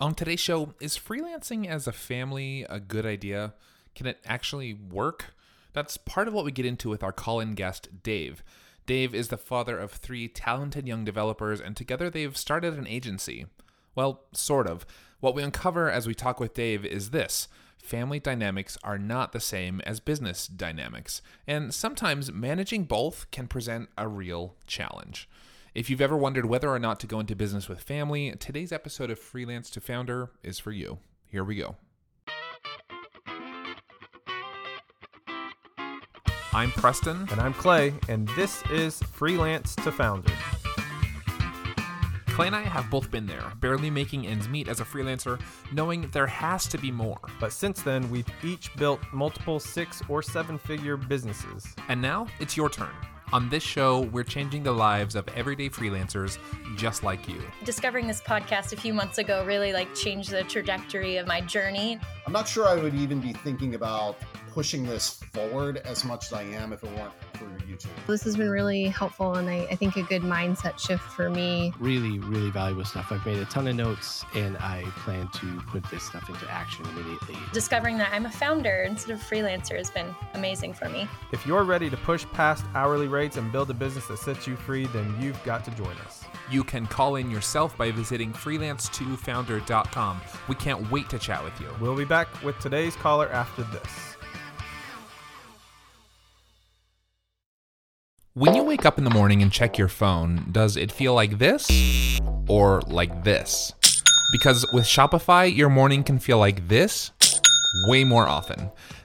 On today's show, is freelancing as a family a good idea? Can it actually work? That's part of what we get into with our call in guest, Dave. Dave is the father of three talented young developers, and together they've started an agency. Well, sort of. What we uncover as we talk with Dave is this family dynamics are not the same as business dynamics, and sometimes managing both can present a real challenge. If you've ever wondered whether or not to go into business with family, today's episode of Freelance to Founder is for you. Here we go. I'm Preston. And I'm Clay, and this is Freelance to Founder. Clay and I have both been there, barely making ends meet as a freelancer, knowing there has to be more. But since then, we've each built multiple six or seven figure businesses. And now it's your turn. On this show, we're changing the lives of everyday freelancers just like you. Discovering this podcast a few months ago really like changed the trajectory of my journey. I'm not sure I would even be thinking about pushing this forward as much as I am if it weren't for YouTube. This has been really helpful and I, I think a good mindset shift for me. Really, really valuable stuff. I've made a ton of notes and I plan to put this stuff into action immediately. Discovering that I'm a founder instead of freelancer has been amazing for me. If you're ready to push past hourly rates and build a business that sets you free, then you've got to join us. You can call in yourself by visiting freelance2founder.com. We can't wait to chat with you. We'll be back with today's caller after this. When you wake up in the morning and check your phone, does it feel like this or like this? Because with Shopify, your morning can feel like this way more often.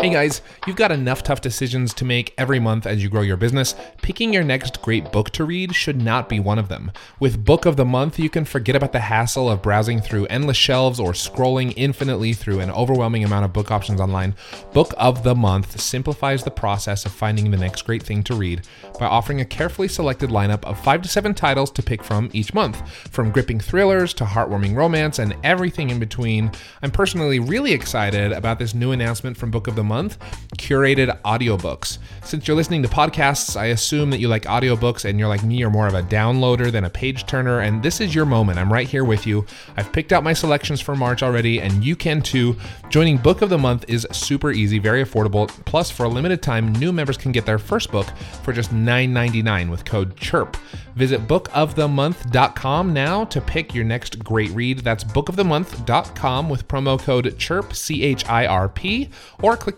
Hey guys, you've got enough tough decisions to make every month as you grow your business. Picking your next great book to read should not be one of them. With Book of the Month, you can forget about the hassle of browsing through endless shelves or scrolling infinitely through an overwhelming amount of book options online. Book of the Month simplifies the process of finding the next great thing to read by offering a carefully selected lineup of five to seven titles to pick from each month, from gripping thrillers to heartwarming romance and everything in between. I'm personally really excited about this new announcement from Book of the month curated audiobooks. Since you're listening to podcasts, I assume that you like audiobooks and you're like me, you're more of a downloader than a page turner, and this is your moment. I'm right here with you. I've picked out my selections for March already, and you can too. Joining Book of the Month is super easy, very affordable. Plus, for a limited time, new members can get their first book for just $9.99 with code CHIRP. Visit bookofthemonth.com now to pick your next great read. That's bookofthemonth.com with promo code CHIRP, C H I R P, or click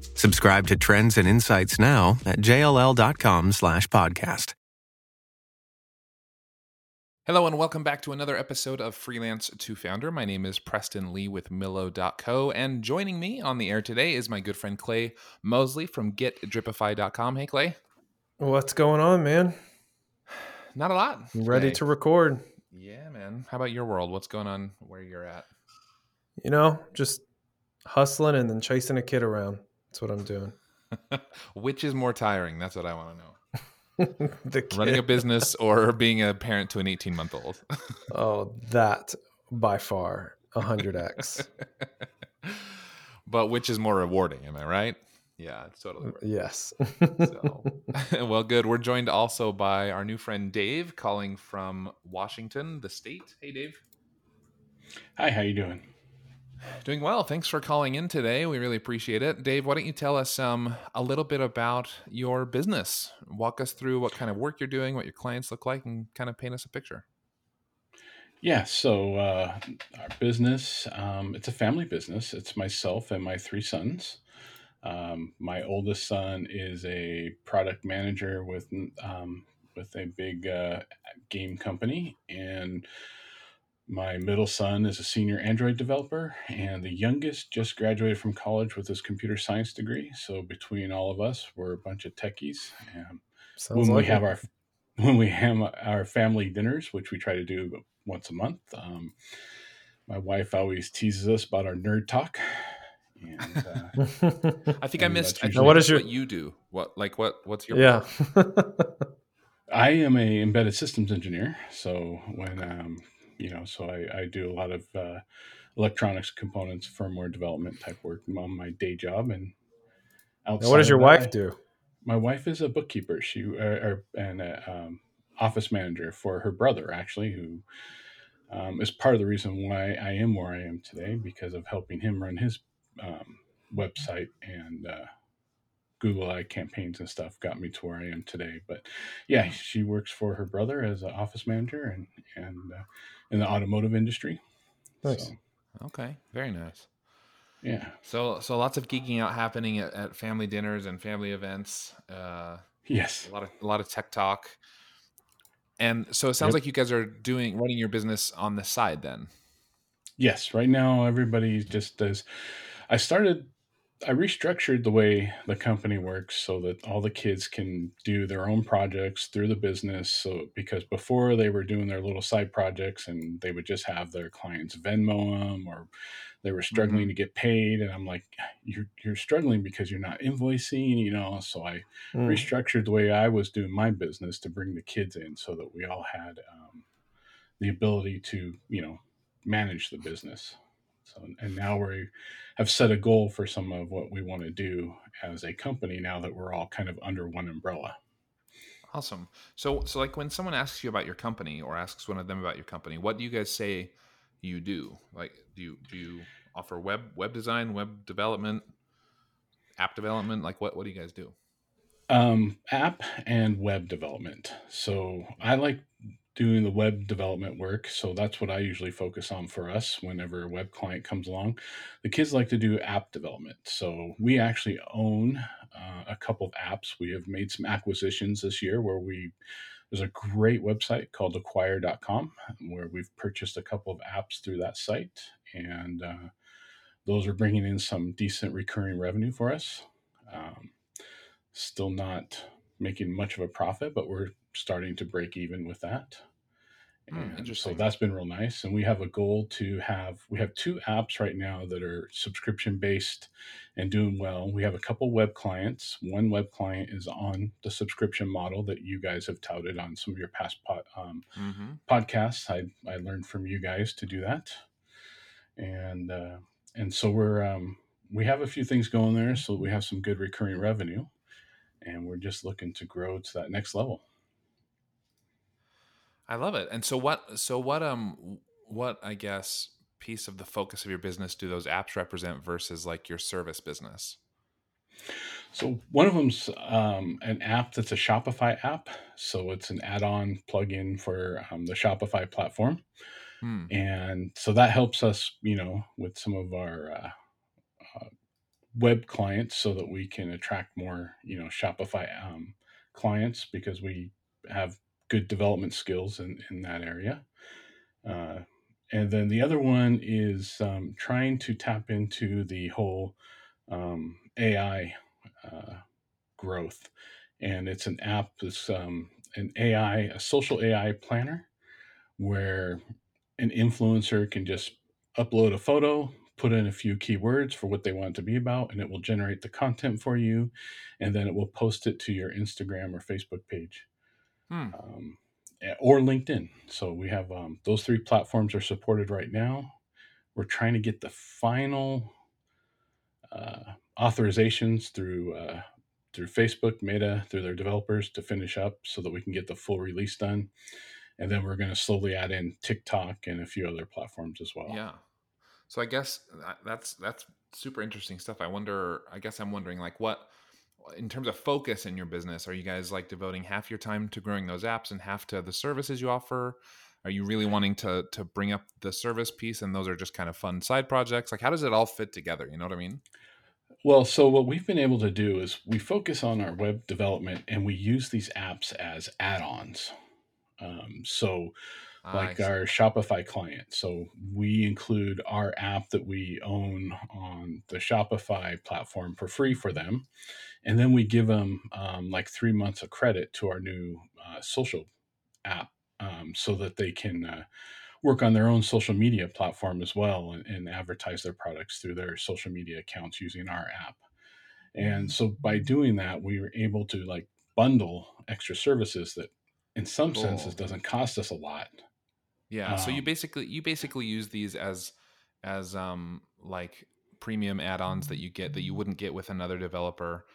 Subscribe to Trends and Insights now at jll.com slash podcast. Hello and welcome back to another episode of Freelance to Founder. My name is Preston Lee with Millo.co, and joining me on the air today is my good friend Clay Mosley from GetDripify.com. Hey, Clay. What's going on, man? Not a lot. Ready today. to record. Yeah, man. How about your world? What's going on where you're at? You know, just hustling and then chasing a kid around. That's what I'm doing. Which is more tiring? That's what I want to know. the Running a business or being a parent to an 18 month old? Oh, that by far 100x. but which is more rewarding? Am I right? Yeah, it's totally. Mm, worth it. Yes. So, well, good. We're joined also by our new friend Dave, calling from Washington, the state. Hey, Dave. Hi, how you doing? Doing well. Thanks for calling in today. We really appreciate it. Dave, why don't you tell us um, a little bit about your business? Walk us through what kind of work you're doing, what your clients look like, and kind of paint us a picture. Yeah, so uh, our business, um, it's a family business. It's myself and my three sons. Um, my oldest son is a product manager with um, with a big uh, game company, and my middle son is a senior Android developer, and the youngest just graduated from college with his computer science degree. So between all of us, we're a bunch of techies. And Sounds when like we have our when we have our family dinners, which we try to do once a month, um, my wife always teases us about our nerd talk. And uh, I think I And missed. that's I usually- think what I is missed your- what you do? What like what? What's your yeah. I am a embedded systems engineer. So when um, you know, so I, I do a lot of uh, electronics components, firmware development type work on my day job. And Now, outside what does your wife I- do? My wife is a bookkeeper. She or, or and a um, office manager for her brother, actually, who um, is part of the reason why I am where I am today because of helping him run his um, website and uh, Google Ad campaigns and stuff got me to where I am today. But yeah, she works for her brother as an office manager and and uh, in the automotive industry. Nice. So, Okay, very nice. yeah. So so lots of geeking out happening at, at family dinners and family events. Uh, Yes. a lot of a lot of tech talk. And so it sounds Yep. like you guys are doing running your business on the side then. Yes, right now everybody just does. I started, I restructured the way the company works so that all the kids can do their own projects through the business. So, because before they were doing their little side projects and they would just have their clients Venmo them or they were struggling to get paid. And I'm like, you're, you're struggling because you're not invoicing, you know? So I Mm. restructured the way I was doing my business to bring the kids in so that we all had um, the ability to, you know, manage the business. So, and now we have set a goal for some of what we want to do as a company now that we're all kind of under one umbrella. Awesome. So so like when someone asks you about your company or asks one of them about your company, what do you guys say you do? Like do you do you offer web web design, web development, app development? Like what what do you guys do? Um, app and web development. So I like doing the web development work. So that's what I usually focus on for us whenever a web client comes along. The kids like to do app development. So we actually own uh, a couple of apps. We have made some acquisitions this year where we there's a great website called acquire.com where we've purchased a couple of apps through that site and uh, those are bringing in some decent recurring revenue for us. Um, still not making much of a profit, but we're starting to break even with that. Hmm, And so that's been real nice. And we have a goal to have, we have two apps right now that are subscription based and doing well. We have a couple web clients. One web client is on the subscription model that you guys have touted on some of your past pod, um, Mm-hmm. podcasts. I, I learned from you guys to do that. And, uh, and so we're, um, we have a few things going there. So we have some good recurring revenue and we're just looking to grow to that next level. I love it. And so what so what um what I guess piece of the focus of your business do those apps represent versus like your service business? So one of them's um, an app that's a Shopify app. So it's an add-on plugin for um, the Shopify platform, Hmm. and so that helps us, you know, with some of our uh, uh, web clients, so that we can attract more, you know, Shopify um, clients because we have good development skills in in that area. Uh, and then the other one is um, trying to tap into the whole um, AI uh, growth, and it's an app that's um, an AI, a social AI planner, where an influencer can just upload a photo, put in a few keywords for what they want to be about, and it will generate the content for you, and then it will post it to your Instagram or Facebook page. Hmm. Um, eh, or LinkedIn. So we have um, those three platforms are supported right now. We're trying to get the final uh, authorizations through uh, through Facebook, Meta, through their developers to finish up so that we can get the full release done. And then we're going to slowly add in TikTok and a few other platforms as well. Yeah. So I guess that's that's super interesting stuff. I wonder. I guess I'm wondering, like, what in terms of focus in your business, are you guys like devoting half your time to growing those apps and half to the services you offer? Are you really wanting to to bring up the service piece, and those are just kind of fun side projects? Like, how does it all fit together? You know what I mean? Well, so what we've been able to do is we focus on our web development and we use these apps as add-ons. Um, so, like our Shopify client. So we include our app that we own on the Shopify platform for free for them, and then we give them um, like three months of credit to our new uh, social app, um, so that they can. Uh, work on their own social media platform as well and, and advertise their products through their social media accounts using our app. And mm. so by doing that, we were able to like bundle extra services that in some cool. senses doesn't cost us a lot. Yeah. Um, so you um, basically you basically use these as as um like premium add-ons that you get that you wouldn't get with another developer.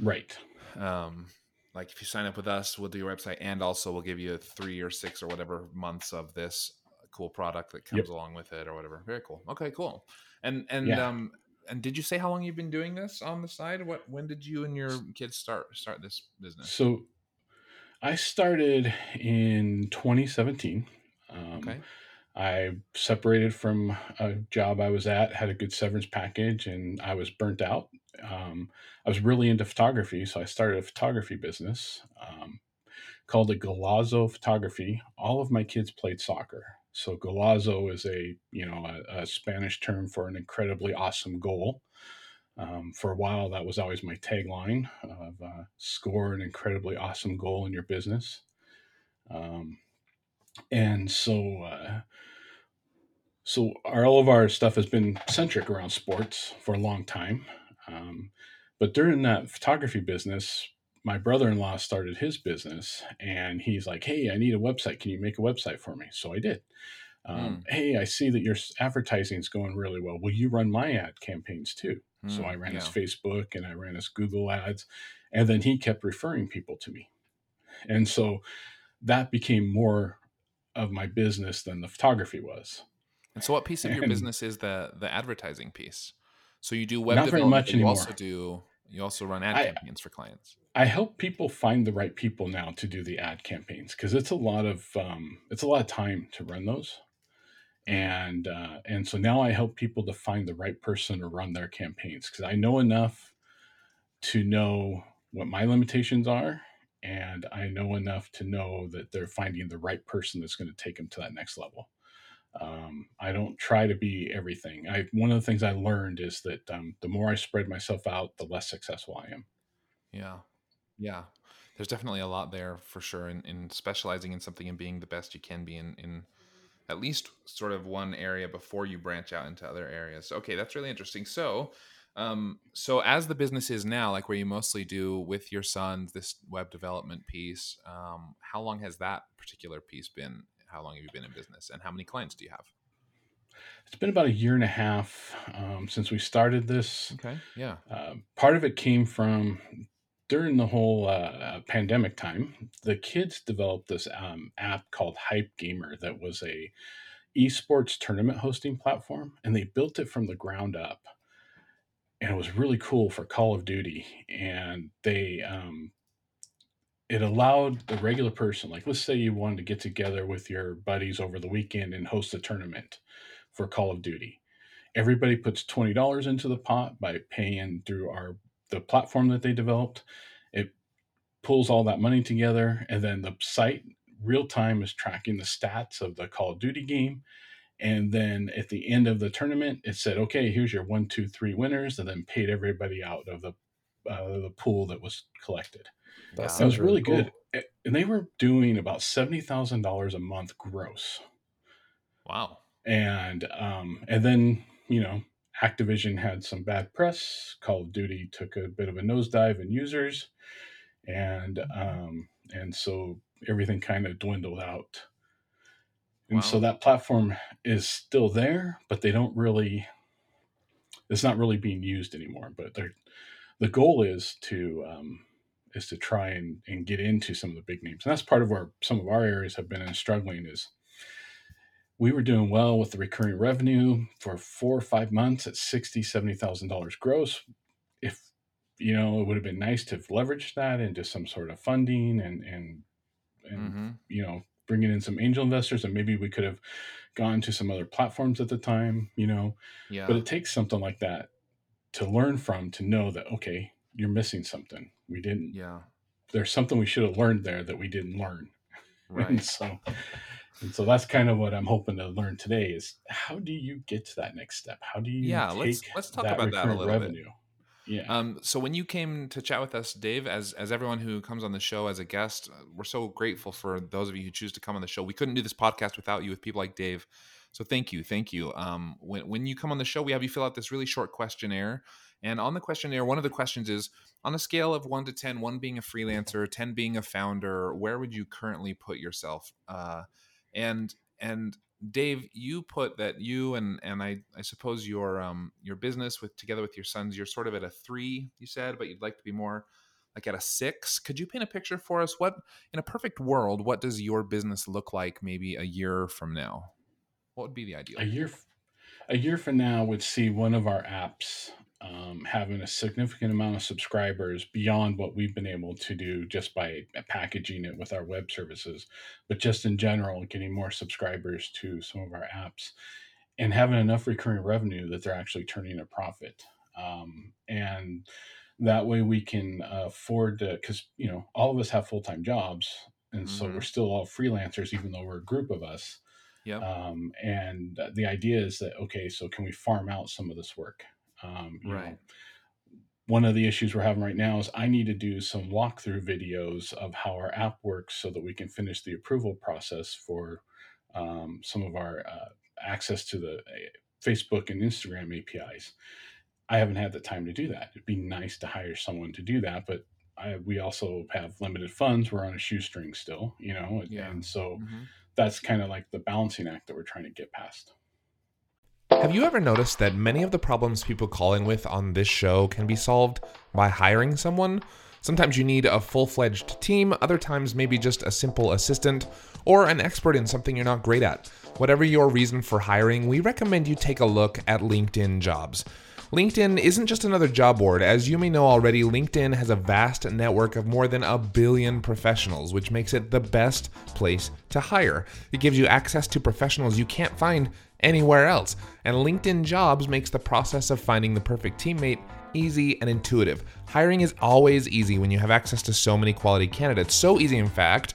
Right. Um like if you sign up with us, we'll do your website and also we'll give you three or six or whatever months of this cool product that comes yep. along with it or whatever. Very cool. Okay, cool. And and yeah. um and did you say how long you've been doing this on the side? What when did you and your kids start start this business? So I started in 2017. Um, okay. I separated from a job I was at, had a good severance package, and I was burnt out. Um, I was really into photography, so I started a photography business um, called it Golazo Photography. All of my kids played soccer, so golazo is a you know a, a Spanish term for an incredibly awesome goal. Um, for a while, that was always my tagline of uh, score an incredibly awesome goal in your business. Um, and so, uh, so our, all of our stuff has been centric around sports for a long time. Um, but during that photography business, my brother-in-law started his business and he's like hey i need a website can you make a website for me so i did um, mm. hey i see that your advertising is going really well will you run my ad campaigns too mm, so i ran yeah. his facebook and i ran his google ads and then he kept referring people to me and so that became more of my business than the photography was and so what piece of and your business is the the advertising piece so you do web not very much anymore. you also do you also run ad I, campaigns for clients. I help people find the right people now to do the ad campaigns because it's a lot of um, it's a lot of time to run those, and uh, and so now I help people to find the right person to run their campaigns because I know enough to know what my limitations are, and I know enough to know that they're finding the right person that's going to take them to that next level. Um, I don't try to be everything. I one of the things I learned is that um, the more I spread myself out, the less successful I am. Yeah, yeah. There's definitely a lot there for sure in, in specializing in something and being the best you can be in, in at least sort of one area before you branch out into other areas. Okay, that's really interesting. So, um, so as the business is now, like where you mostly do with your sons this web development piece, um, how long has that particular piece been how long have you been in business and how many clients do you have? It's been about a year and a half um, since we started this. Okay. Yeah. Uh, part of it came from during the whole uh, pandemic time. The kids developed this um, app called Hype Gamer that was a esports tournament hosting platform, and they built it from the ground up. And it was really cool for Call of Duty. And they um, it allowed the regular person, like let's say you wanted to get together with your buddies over the weekend and host a tournament for Call of Duty. Everybody puts twenty dollars into the pot by paying through our the platform that they developed. It pulls all that money together, and then the site real time is tracking the stats of the Call of Duty game. And then at the end of the tournament, it said, "Okay, here's your one, two, three winners," and then paid everybody out of the uh, the pool that was collected. That was really, really cool. good. And they were doing about $70,000 a month gross. Wow. And um and then, you know, Activision had some bad press. Call of Duty took a bit of a nosedive in users and um and so everything kind of dwindled out. And wow. so that platform is still there, but they don't really it's not really being used anymore. But the goal is to um, is to try and, and get into some of the big names, and that's part of where some of our areas have been in struggling is we were doing well with the recurring revenue for four or five months at sixty, seventy thousand dollars gross. If you know, it would have been nice to have leveraged that into some sort of funding and and and mm-hmm. you know bringing in some angel investors and maybe we could have gone to some other platforms at the time you know? Yeah. But it takes something like that to learn from to know that okay you're missing something. We didn't yeah. there's something we should have learned there that we didn't learn. Right. And so and so that's kind of what i'm hoping to learn today is how do you get to that next step? How do you yeah let's let's talk that about that a little revenue? bit yeah. Um, so when you came to chat with us, Dave, as as everyone who comes on the show as a guest, uh, we're so grateful for those of you who choose to come on the show. We couldn't do this podcast without you, with people like Dave. So thank you, thank you. Um, when when you come on the show, we have you fill out this really short questionnaire, and on the questionnaire, one of the questions is on a scale of one to ten, one being a freelancer, ten being a founder, where would you currently put yourself? Uh, and and Dave, you put that you and and I I suppose your um your business with together with your sons, you're sort of at a three, you said, but you'd like to be more like at a six. Could you paint a picture for us? What in a perfect world, what does your business look like maybe a year from now? What would be the ideal? A year a year from now would see one of our apps um, having a significant amount of subscribers beyond what we've been able to do just by packaging it with our web services, but just in general, getting more subscribers to some of our apps and having enough recurring revenue that they're actually turning a profit. Um, and that way we can afford to, because, you know, all of us have full time jobs. And mm-hmm. so we're still all freelancers, even though we're a group of us. Yeah. Um, and the idea is that, okay, so can we farm out some of this work? Um, right. Know, one of the issues we're having right now is I need to do some walkthrough videos of how our app works so that we can finish the approval process for um, some of our uh, access to the uh, Facebook and Instagram APIs. I haven't had the time to do that. It'd be nice to hire someone to do that, but I, we also have limited funds. We're on a shoestring still, you know, yeah. and so mm-hmm. that's kind of like the balancing act that we're trying to get past. Have you ever noticed that many of the problems people call in with on this show can be solved by hiring someone? Sometimes you need a full fledged team, other times, maybe just a simple assistant or an expert in something you're not great at. Whatever your reason for hiring, we recommend you take a look at LinkedIn Jobs. LinkedIn isn't just another job board. As you may know already, LinkedIn has a vast network of more than a billion professionals, which makes it the best place to hire. It gives you access to professionals you can't find anywhere else. And LinkedIn Jobs makes the process of finding the perfect teammate easy and intuitive. Hiring is always easy when you have access to so many quality candidates. So easy, in fact,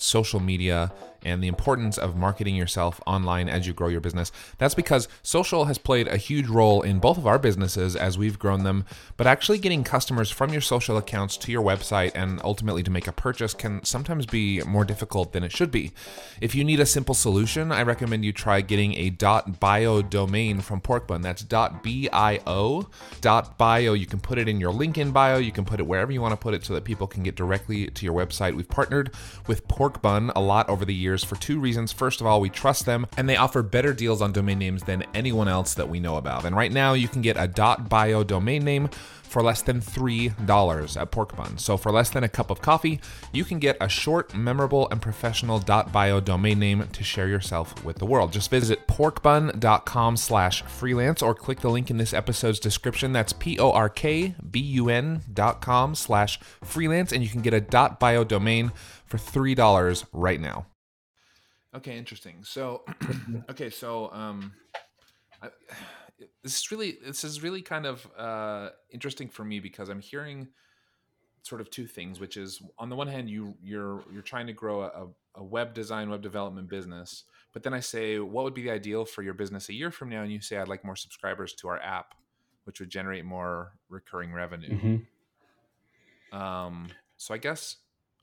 social media and the importance of marketing yourself online as you grow your business. That's because social has played a huge role in both of our businesses as we've grown them, but actually getting customers from your social accounts to your website and ultimately to make a purchase can sometimes be more difficult than it should be. If you need a simple solution, I recommend you try getting a .bio domain from Porkbun. That's .bio. .bio. You can put it in your LinkedIn bio, you can put it wherever you want to put it so that people can get directly to your website. We've partnered with Porkbun a lot over the years for two reasons. First of all, we trust them, and they offer better deals on domain names than anyone else that we know about. And right now, you can get a .bio domain name for less than $3 at Porkbun. So for less than a cup of coffee, you can get a short, memorable, and professional .bio domain name to share yourself with the world. Just visit porkbun.com slash freelance or click the link in this episode's description. That's P-O-R-K-B-U-N dot com slash freelance, and you can get a .bio domain for $3 right now. Okay, interesting. So, okay, so um, I, this is really this is really kind of uh, interesting for me because I'm hearing sort of two things, which is on the one hand you you're you're trying to grow a, a web design web development business, but then I say what would be the ideal for your business a year from now, and you say I'd like more subscribers to our app which would generate more recurring revenue. Mhm. Um, so I guess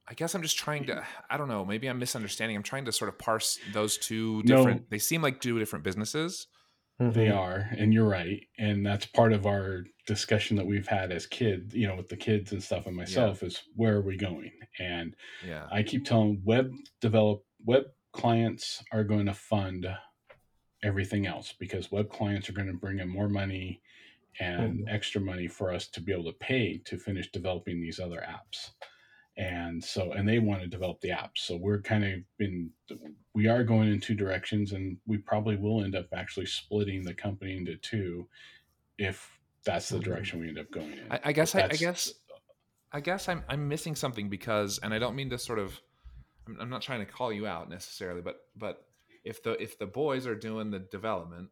I guess I'm just trying to I don't know, maybe I'm misunderstanding. I'm trying to sort of parse those two No. different they seem like two different businesses. They Mhm. are, and you're right, and that's part of our discussion that we've had as kids, you know, with the kids and stuff, and myself is where are we going? And Yeah. I keep telling web develop web clients are going to fund everything else because web clients are going to bring in more money and extra money for us to be able to pay to finish developing these other apps. And so, and they want to develop the app So we're kind of been, we are going in two directions and we probably will end up actually splitting the company into two if that's the Mhm. direction we end up going in. I, I guess I, I guess I guess I'm I'm missing something because, and I don't mean to sort of, I'm, I'm not trying to call you out necessarily, but but if the if the boys are doing the development,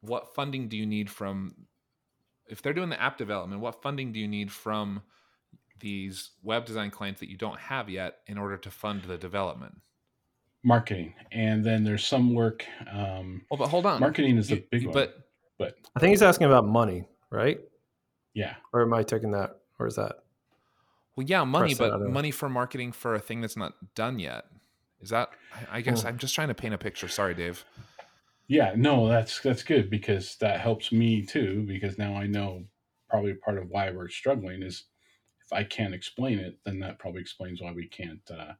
what funding do you need from? If they're doing the app development, what funding do you need from these web design clients that you don't have yet in order to fund the development? marketing. And then there's some work. Um, Well, but hold on, marketing is the big you- one. but but I think he's asking about money, right? yeah, Or am I taking that? Or is that? Well, yeah, money, Press that, I but money for marketing for a thing that's not done yet. Is that? I- I guess Hmm. I'm just trying to paint a picture. Sorry, Dave. Yeah, no, that's that's good because that helps me too because now I know probably part of why we're struggling is if I can't explain it, then that probably explains why we can't uh,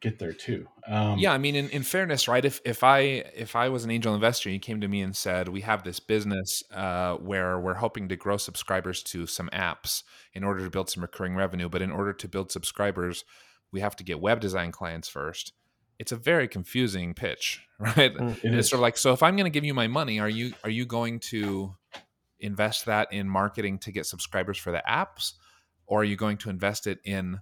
get there too. Um, yeah, I mean, in, in fairness, right? If if I if I was an angel investor, you came to me and said, "We have this business uh, where we're hoping to grow subscribers to some apps in order to build some recurring revenue, but in order to build subscribers, we have to get web design clients first. It's a very confusing pitch, right? Mm. it it's is. sort of like, so if I'm going to give you my money, are you are you going to invest that in marketing to get subscribers for the apps, or are you going to invest it in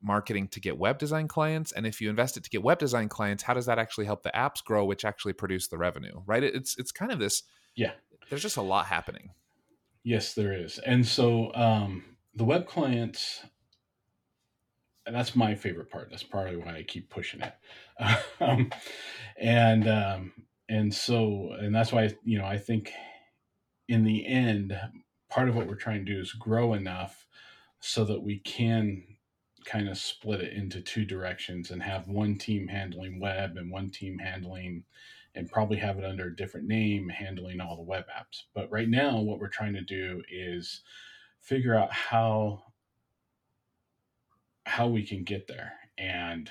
marketing to get web design clients? And if you invest it to get web design clients, how does that actually help the apps grow, which actually produce the revenue? Right? It's it's kind of this. Yeah. There's just a lot happening. Yes, there is. And so um, the web clients, and that's my favorite part. That's probably why I keep pushing it. um, and um, and so and that's why you know I think in the end, part of what we're trying to do is grow enough so that we can kind of split it into two directions and have one team handling web and one team handling and probably have it under a different name handling all the web apps. But right now, what we're trying to do is figure out how how we can get there. And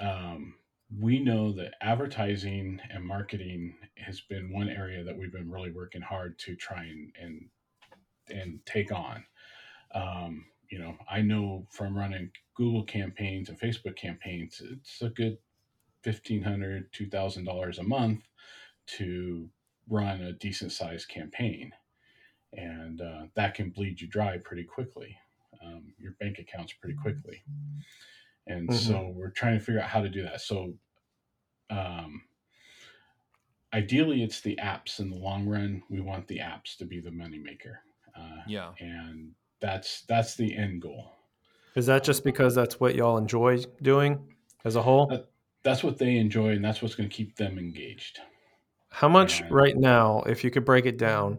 um, we know that advertising and marketing has been one area that we've been really working hard to try and and, and take on. Um, you know, I know from running Google campaigns and Facebook campaigns, it's a good $1,500, $2,000 a month to run a decent sized campaign. And uh, that can bleed you dry pretty quickly, um, your bank accounts pretty quickly. And Mhm. so we're trying to figure out how to do that. So, um, ideally, it's the apps in the long run. We want the apps to be the moneymaker. Uh, Yeah. and that's that's the end goal. Is that just because that's what y'all enjoy doing as a whole? Uh, That's what they enjoy, and that's what's going to keep them engaged. How much Yeah. right now, if you could break it down,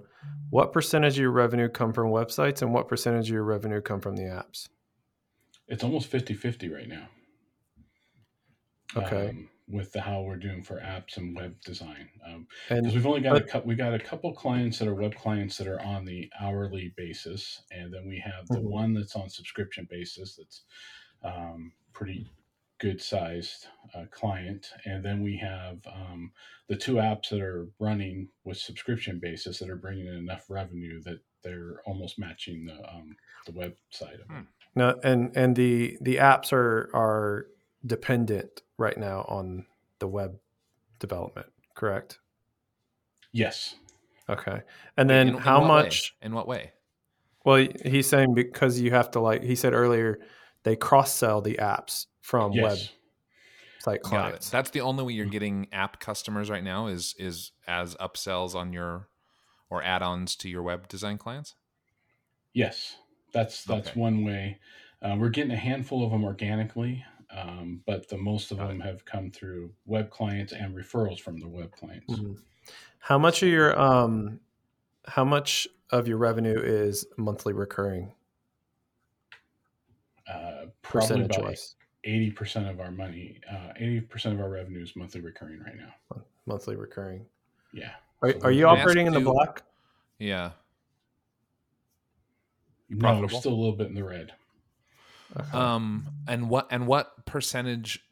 what percentage of your revenue come from websites and what percentage of your revenue come from the apps? It's almost 50 50 right now. Okay. Um, with the how we're doing for apps and web design. Um, because we've only got a couple, we got a couple clients that are web clients that are on the hourly basis, and then we have the Mhm. one that's on subscription basis. That's um, pretty good sized uh, client, and then we have um, the two apps that are running with subscription basis that are bringing in enough revenue that they're almost matching the um, the web side of it. no, and and the the apps are are dependent right now on the web development, correct? Yes. Okay. And then In- in how what way? much In what way? Well, he's saying because you have to like he said earlier, they cross sell the apps from Yes. website Got it. clients. That's the only way you're getting app customers right now is is as upsells on your or add-ons to your web design clients. Yes, that's that's Okay. one way. Uh, we're getting a handful of them organically, um, but the most of Got them have come through web clients and referrals from the web clients. Mhm. How much of your um how much of your revenue is monthly recurring Uh, probably percentage about wise? eighty percent of our money, uh, eighty percent of our revenue is monthly recurring right now. Monthly recurring. Yeah. Are, So are you Can I ask operating in the you- black? Yeah. No, we're still a little bit in the red. Okay. Um, and what and what percentage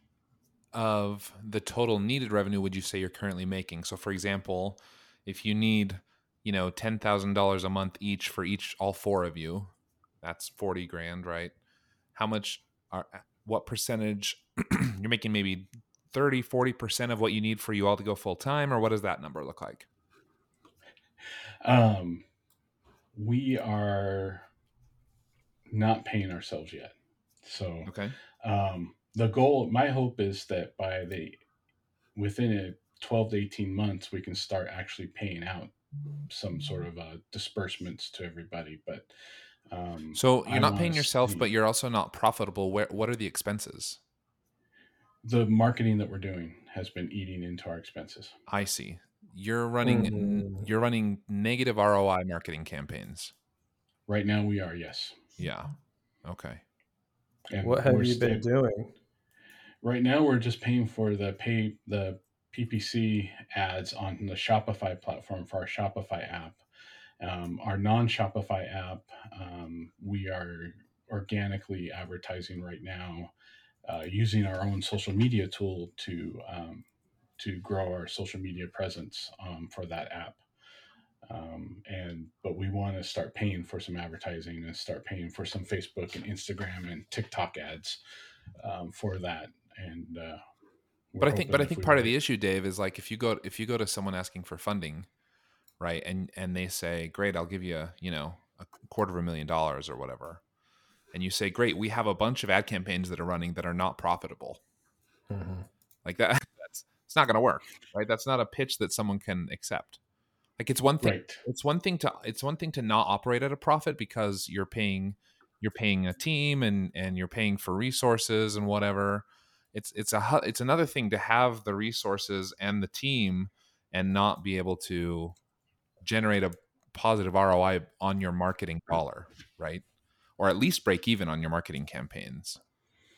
of the total needed revenue would you say you're currently making? So, for example, if you need, you know, ten thousand dollars a month each for each all four of you, that's forty grand, right? How much are what percentage you're making? Maybe 30, 40 percent of what you need for you all to go full time, or what does that number look like? Um, we are not paying ourselves yet. So Okay. um, the goal, my hope is that by the within a 12 to 18 months, we can start actually paying out some sort of uh, disbursements to everybody. But um, So you're I not paying yourself, see- but you're also not profitable. Where what are the expenses? the marketing that we're doing has been eating into our expenses. I see. You're running Mm. you're running negative ROI marketing campaigns. Right now, we are yes. Yeah. Okay. And what have you been sta- doing? Right now, we're just paying for the pay the PPC ads on the Shopify platform for our Shopify app. Um, our non-Shopify app, um, we are organically advertising right now, uh, using our own social media tool to um, to grow our social media presence um, for that app. Um, and but we want to start paying for some advertising and start paying for some Facebook and Instagram and TikTok ads um, for that. And uh, But I think but I think we part of the issue, Dave, is like if you go if you go to someone asking for funding, right, and and they say, "Great, I'll give you you know a quarter of a million dollars or whatever," and you say, "Great, we have a bunch of ad campaigns that are running that are not profitable," Mhm. like that. That's it's not going to work, right? That's not a pitch that someone can accept. Like it's one thing right. it's one thing to it's one thing to not operate at a profit because you're paying you're paying a team and and you're paying for resources and whatever it's it's a it's another thing to have the resources and the team and not be able to generate a positive ROI on your marketing dollar right or at least break even on your marketing campaigns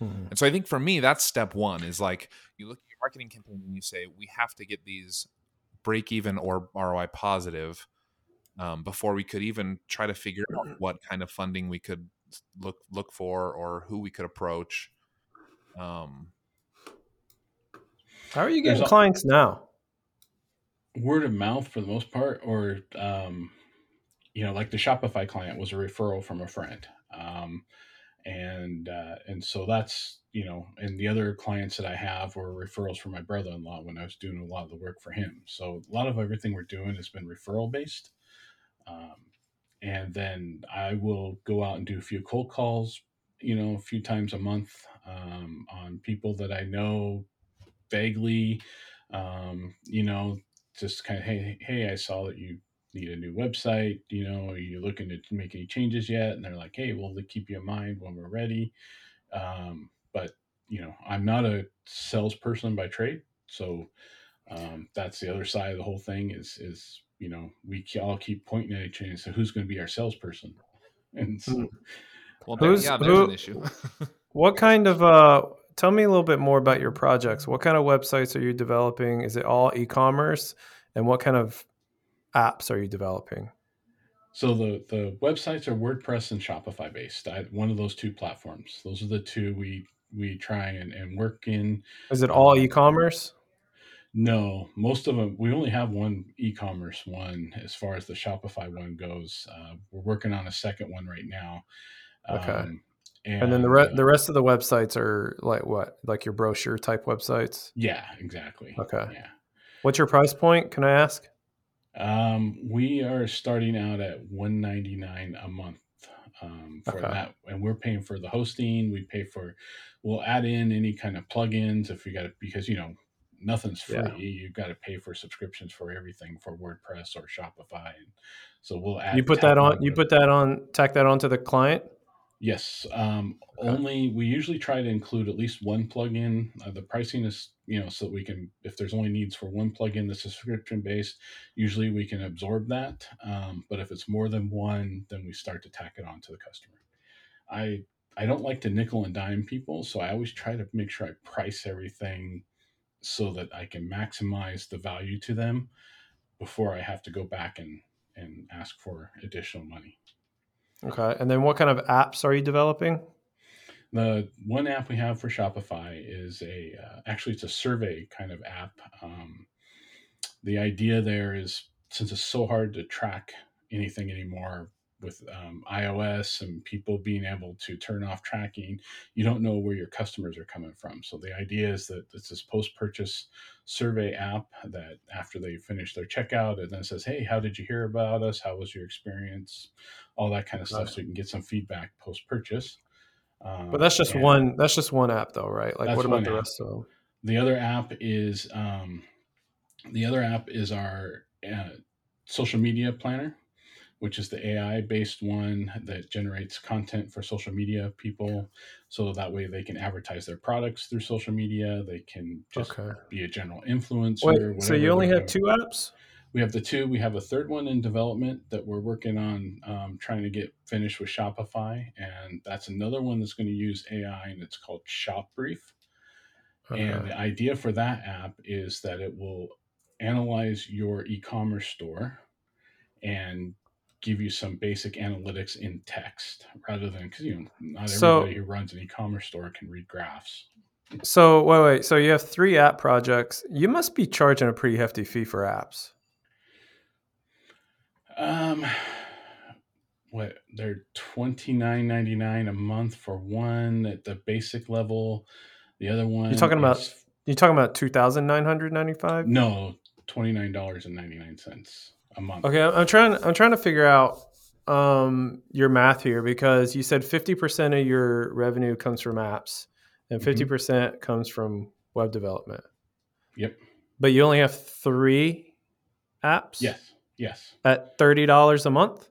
Mhm. and so I think for me, that's step one is like you look at your marketing campaign and you say, we have to get these break even or ROI positive um, before we could even try to figure out what kind of funding we could look look for or who we could approach. Um, How are you getting clients now? word of mouth for the most part, or um, you know, like the Shopify client was a referral from a friend, um, and uh, and so that's you know, and the other clients that I have were referrals from my brother-in-law when I was doing a lot of the work for him. So a lot of everything we're doing has been referral based, um, and then I will go out and do a few cold calls, you know, a few times a month um, on people that I know vaguely, um, you know, just kind of hey hey i saw that you need a new website you know are you looking to make any changes yet and they're like hey we'll keep you in mind when we're ready um, but you know i'm not a salesperson by trade so um, that's the other side of the whole thing is is you know we all keep pointing at each other and say who's going to be our salesperson and so Hmm. well, there, Who's- yeah, there's who- an issue. What kind of uh tell me a little bit more about your projects. What kind of websites are you developing? Is it all e-commerce? And what kind of apps are you developing? So the the websites are WordPress and Shopify based. I, one of those two platforms. Those are the two we we try and, and work in. Is it all Um, e-commerce? No, most of them. We only have one e-commerce one as far as the Shopify one goes. Uh, we're working on a second one right now. Okay. Um, And, then the re- uh, the rest of the websites are like what? Like your brochure type websites? yeah, exactly. Okay. Yeah. What's your price point? Can I ask? Um, we are starting out at one ninety nine a month um, for Okay. that, and we're paying for the hosting. We pay for. We'll add in any kind of plugins if we got it because you know nothing's free. Yeah. You've got to pay for subscriptions for everything for WordPress or Shopify, and so we'll add. You put that on you put that on tack that onto the client? Yes, um, only we usually try to include at least one plugin. Uh, the pricing is, you know, so that we can, if there's only needs for one plugin that's subscription based, usually we can absorb that. Um, but if it's more than one, then we start to tack it on to the customer. I I don't like to nickel and dime people, so I always try to make sure I price everything so that I can maximize the value to them before I have to go back and and ask for additional money. Okay. And then what kind of apps are you developing? The one app we have for Shopify is a uh, actually it's a survey kind of app. Um, the idea there is since it's so hard to track anything anymore with um, iOS and people being able to turn off tracking, you don't know where your customers are coming from. So the idea is that it's this post-purchase survey app that after they finish their checkout, it then says, "Hey, how did you hear about us? How was your experience?" All that kind of stuff, so you can get some feedback post-purchase. Um, But that's just one. That's just one app, though, right? Like, what about the app. rest of them? The other app is um, the other app is our uh, social media planner, which is the AI based one that generates content for social media people. So that way they can advertise their products through social media. They can just Okay. be a general influencer. Wait, so you only have two apps? We have the two. We have a third one in development that we're working on um, trying to get finished with Shopify. And that's another one that's going to use AI and it's called Shop Brief. And the idea for that app is that it will analyze your e-commerce store and give you some basic analytics in text rather than because you know not So- everybody who runs an e-commerce store can read graphs. So wait, wait. So you have three app projects. You must be charging a pretty hefty fee for apps. Um, what they're twenty nine ninety nine a month for one at the basic level. The other one You're talking about you talking about two thousand nine hundred ninety five? no twenty nine dollars and ninety nine cents a month. Okay, I'm trying. I'm trying to figure out um, your math here because you said 50% of your revenue comes from apps and Mhm. 50% comes from web development. Yep. But you only have three apps. Yes. Yes. At thirty dollars a month.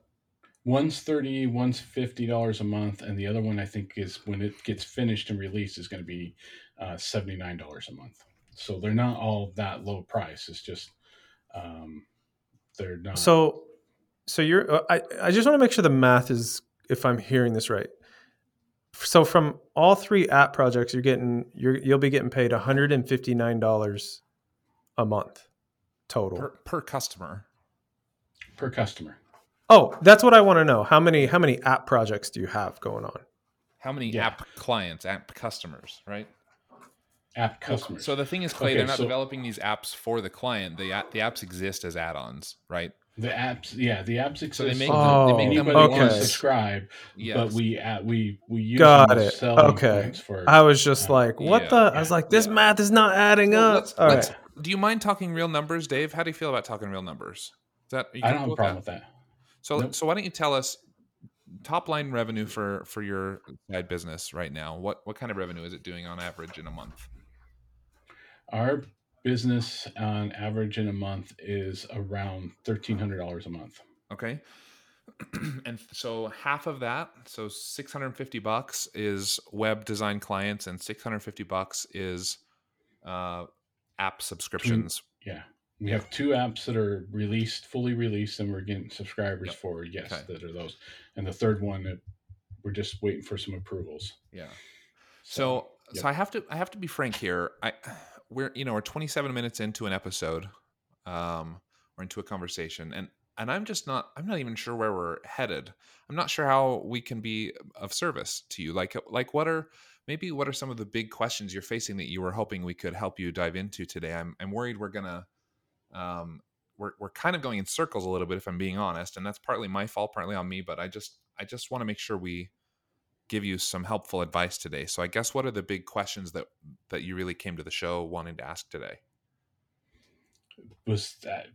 One's thirty, one's fifty dollars a month, and the other one I think is when it gets finished and released is going to be uh, seventy nine dollars a month. So they're not all that low price. It's just um, they're not. So, so you're. uh, I I just want to make sure the math is if I'm hearing this right. So from all three app projects, you're getting you're you'll be getting paid 159 dollars a month total. per, per customer. per customer. Oh, that's what I want to know. How many how many app projects do you have going on? How many Yeah. app clients, app customers, right? App customers. So the thing is, Clay, Okay, they're not so- developing these apps for the client. The the apps exist as add-ons, right? the apps, yeah, the apps exist. So they make so them- they that make them anybody can okay. subscribe, Yes. but we uh, we we use Got them as it. selling Okay. for. I was just Uh, like, what yeah, the? I was like, this yeah. math is not adding Well, up. let's- All let's- right. Do you mind talking real numbers, Dave? How do you feel about talking real numbers? Is that are you I don't have a problem with with that. that? So, Nope. so why don't you tell us top line revenue for for your side business right now? What what kind of revenue is it doing on average in a month? Our business on average in a month is around thirteen hundred dollars a month. Okay. and so half of that, so 650 bucks is web design clients and 650 bucks is uh app subscriptions. Yeah. We have two apps that are released, fully released, and we're getting subscribers Yep. for. Yes, Okay. that are those. And the third one that we're just waiting for some approvals. Yeah. So yep. so I have to I have to be frank here. I we're you know we're 27 minutes into an episode, um, or into a conversation, and and I'm just not I'm not even sure where we're headed. I'm not sure how we can be of service to you. Like like what are maybe what are some of the big questions you're facing that you were hoping we could help you dive into today? I'm I'm worried we're gonna um we're we're kind of going in circles a little bit if I'm being honest, and that's partly my fault, partly on me. But I just I just want to make sure we give you some helpful advice today. So I guess what are the big questions that that you really came to the show wanting to ask today? was that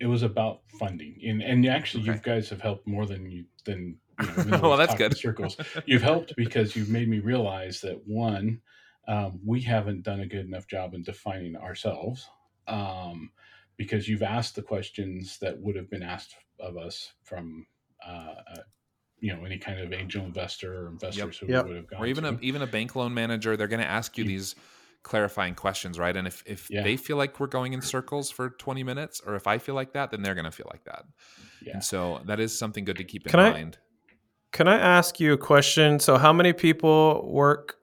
it was about funding and and actually Okay. you guys have helped more than you than you know, well, that's good. circles you've helped because you've made me realize that one um, we haven't done a good enough job in defining ourselves um, because you've asked the questions that would have been asked of us from uh, uh, you know any kind of angel investor or investors who Yep. would have gone or even to. a even a bank loan manager they're going to ask you Yeah. these clarifying questions right and if if Yeah. they feel like we're going in circles for 20 minutes or if i feel like that then they're going to feel like that yeah. and so that is something good to keep in Can I- mind Can I ask you a question? So, how many people work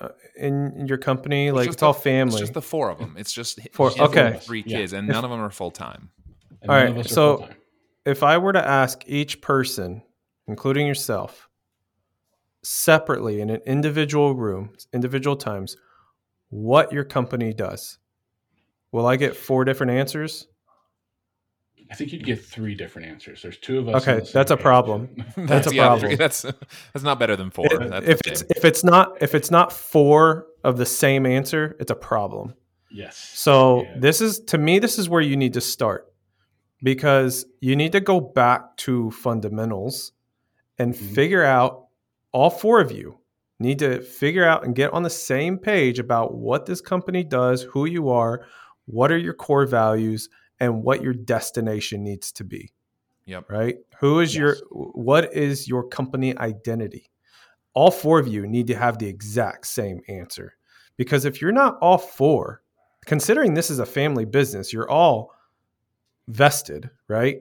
uh, in your company? Like, just it's all the- family. it's just the four of them it's just Four- him okay. three Yeah. kids and none of them are full-time And All none right, of us are so- if I were to ask each person, including yourself, separately in an individual room, individual times, what your company does, will I get four different answers? I think you'd get three different answers. There's two of us. Okay, on the same that's a page. problem. That's a yeah, problem. that's that's not better than four If- that's if it's if it's not if it's not four of the same answer, it's a problem. yes. So Yeah. this is to me this is where you need to start because you need to go back to fundamentals and Mhm. figure out all four of you need to figure out and get on the same page about what this company does, who you are, what are your core values and what your destination needs to be, yep right? Who is your what is your company identity? All four of you need to have the exact same answer. Because if you're not all four, considering this is a family business, you're all vested, right?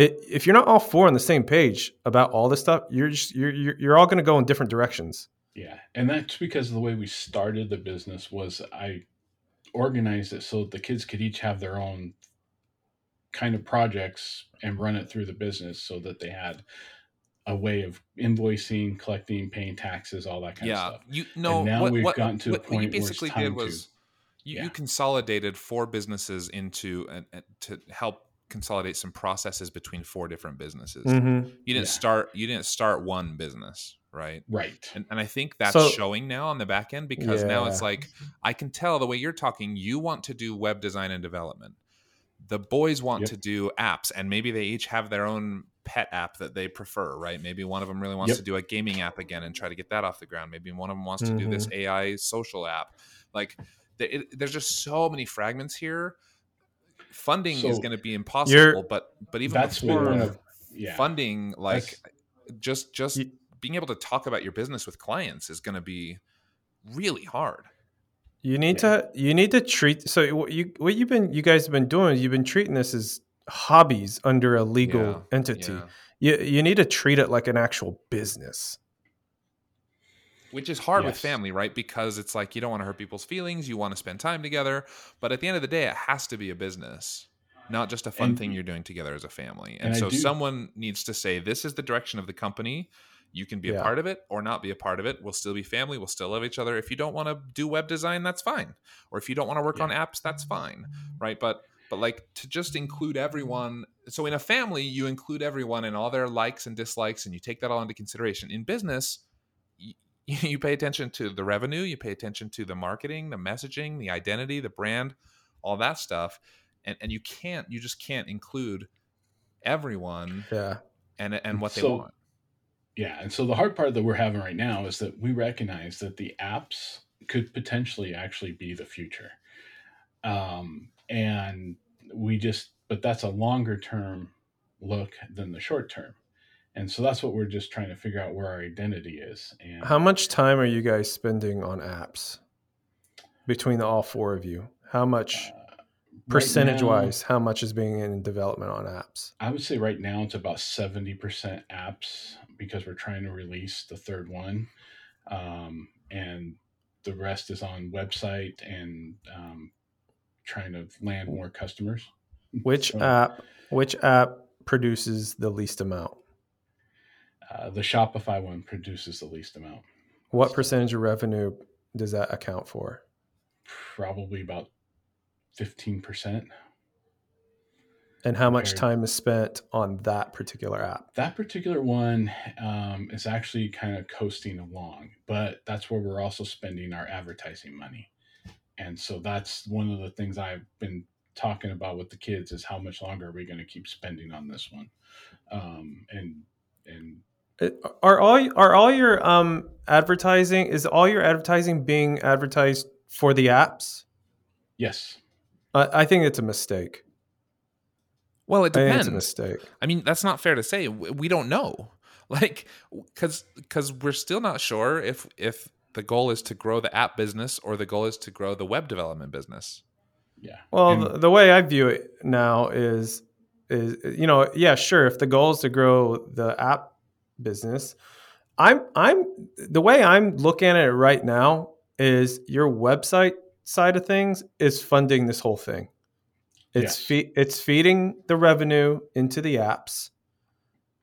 It, if you're not all four on the same page about all this stuff, you're just you're you're, you're all going to go in different directions. Yeah, and that's because of the way we started the business was I organized it so that the kids could each have their own kind of projects and run it through the business so that they had a way of invoicing, collecting, paying taxes, all that kind yeah of stuff. Yeah. You no now what, we've what, gotten to a what, what you point where it's basically time did to- was you, yeah. you consolidated four businesses into and to help consolidate some processes between four different businesses Mm-hmm. you didn't Yeah. start you didn't start one business right Right. and, and i think that's So- showing now on the back end because now it's like i can tell the way you're talking you want to do web design and development the boys want Yep. to do apps and maybe they each have their own pet app that they prefer right maybe one of them really wants Yep. to do a gaming app again and try to get that off the ground maybe one of them wants to do Mm-hmm. this ai social app like it, there's just so many fragments here funding is going to be impossible but but even That's before what one of yeah. funding like just just You- being able to talk about your business with clients is going to be really hard You need to you need to treat so what you what you've been you guys have been doing is you've been treating this as hobbies under a legal Yeah, entity. yeah. You you need to treat it like an actual business. Which is hard with family right? Because it's like you don't want to hurt people's feelings you want to spend time together but at the end of the day it has to be a business not just a fun And- thing you're doing together as a family. and, and so someone needs to say this is the direction of the company. You can be a part of it or not be a part of it. We'll still be family. We'll still love each other. If you don't want to do web design that's fine. Or if you don't want to work Yeah. on apps that's fine right? But but like to just include everyone so in a family you include everyone and all their likes and dislikes and you take that all into consideration. In business you pay attention to the revenue you pay attention to the marketing the messaging the identity the brand all that stuff and and you can't you just can't include everyone Yeah. and and what they So- want. Yeah, and so the hard part that we're having right now is that we recognize that the apps could potentially actually be the future, um, and we just but that's a longer term look than the short term, and so that's what we're just trying to figure out where our identity is. And How much time are you guys spending on apps between the all four of you? How much uh, right percentage now- wise, how much is being in development on apps? I would say right now it's about seventy percent apps because we're trying to release the third one, um, and the rest is on website and um, trying to land more customers. Which So, app which app produces the least amount? Uh, the Shopify one produces the least amount, What percentage of revenue does that account for? probably about fifteen percent. And how much time is spent on that particular app? That particular one um, is actually kind of coasting along, but that's where we're also spending our advertising money. And so that's one of the things I've been talking about with the kids is how much longer are we going to keep spending on this one? Um, and and Are all are all your um advertising is all your advertising being advertised for the apps? yes, I, I think it's a mistake. well it I think it's depends a mistake. I mean, that's not fair to say. We don't know. like because because we're still not sure if if the goal is to grow the app business or the goal is to grow the web development business Yeah. Well, And- the, the way I view it now is is you know, yeah, sure, if the goal is to grow the app business, I'm I'm the way I'm looking at it right now is your website side of things is funding this whole thing. It's Yes. fe- it's feeding the revenue into the apps.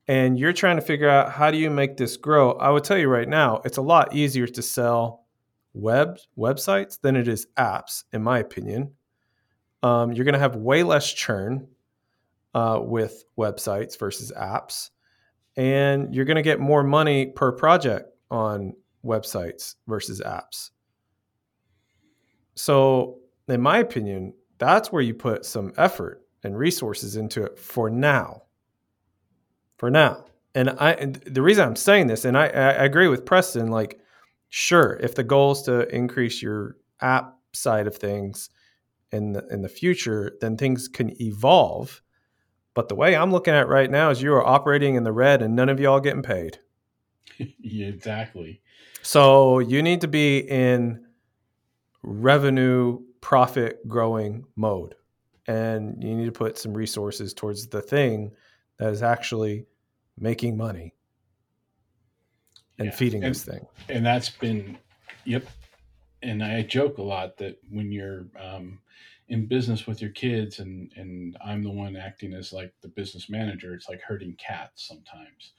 And you're trying to figure out how do you make this grow? I would tell you right now, it's a lot easier to sell web websites than it is apps, in my opinion. Um, you're going to have way less churn uh, with websites versus apps, and you're going to get more money per project on websites versus apps. So, in my opinion, that's where you put some effort and resources into it for now. For now, and I and the reason I'm saying this, and I, I agree with Preston, like, sure, if the goal is to increase your app side of things in the in the future, then things can evolve. But the way I'm looking at it right now is you are operating in the red and none of y'all getting paid. yeah, exactly. So you need to be in revenue profit growing mode. And you need to put some resources towards the thing that is actually making money and Yeah. feeding And- this thing. and that's been yep and i joke a lot that when you're um, in business with your kids and and i'm the one acting as like the business manager it's like herding cats sometimes.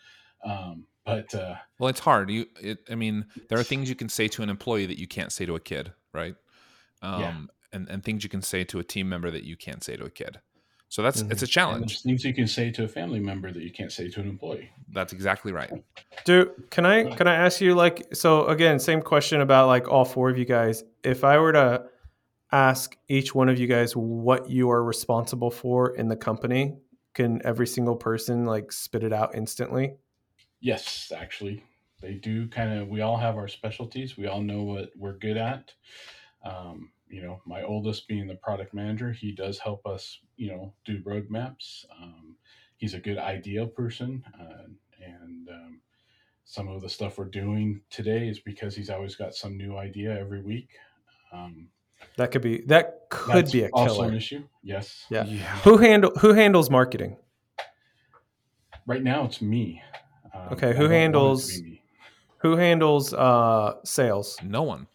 Um, but uh, well it's hard. You it, i mean there are things you can say to an employee that you can't say to a kid right? Um Yeah. and and things you can say to a team member that you can't say to a kid. So that's it's a challenge. There's things you can say to a family member that you can't say to an employee. That's exactly right. Do can I can I ask you like so again same question about like all four of you guys. If I were to ask each one of you guys what you are responsible for in the company. Can every single person like spit it out instantly? Yes actually. They do kind of we all have our specialties. We all know what we're good at. Um, you know my oldest being the product manager he does help us you know do roadmaps. Um, he's a good idea person uh, and um, some of the stuff we're doing today is because he's always got some new idea every week. Um, that could be that could that's be a also killer. an issue. Yes. Yeah. yeah. Who handle who handles marketing? Right now it's me. Um, Okay, who don't want it to handles- who handles uh sales? No one.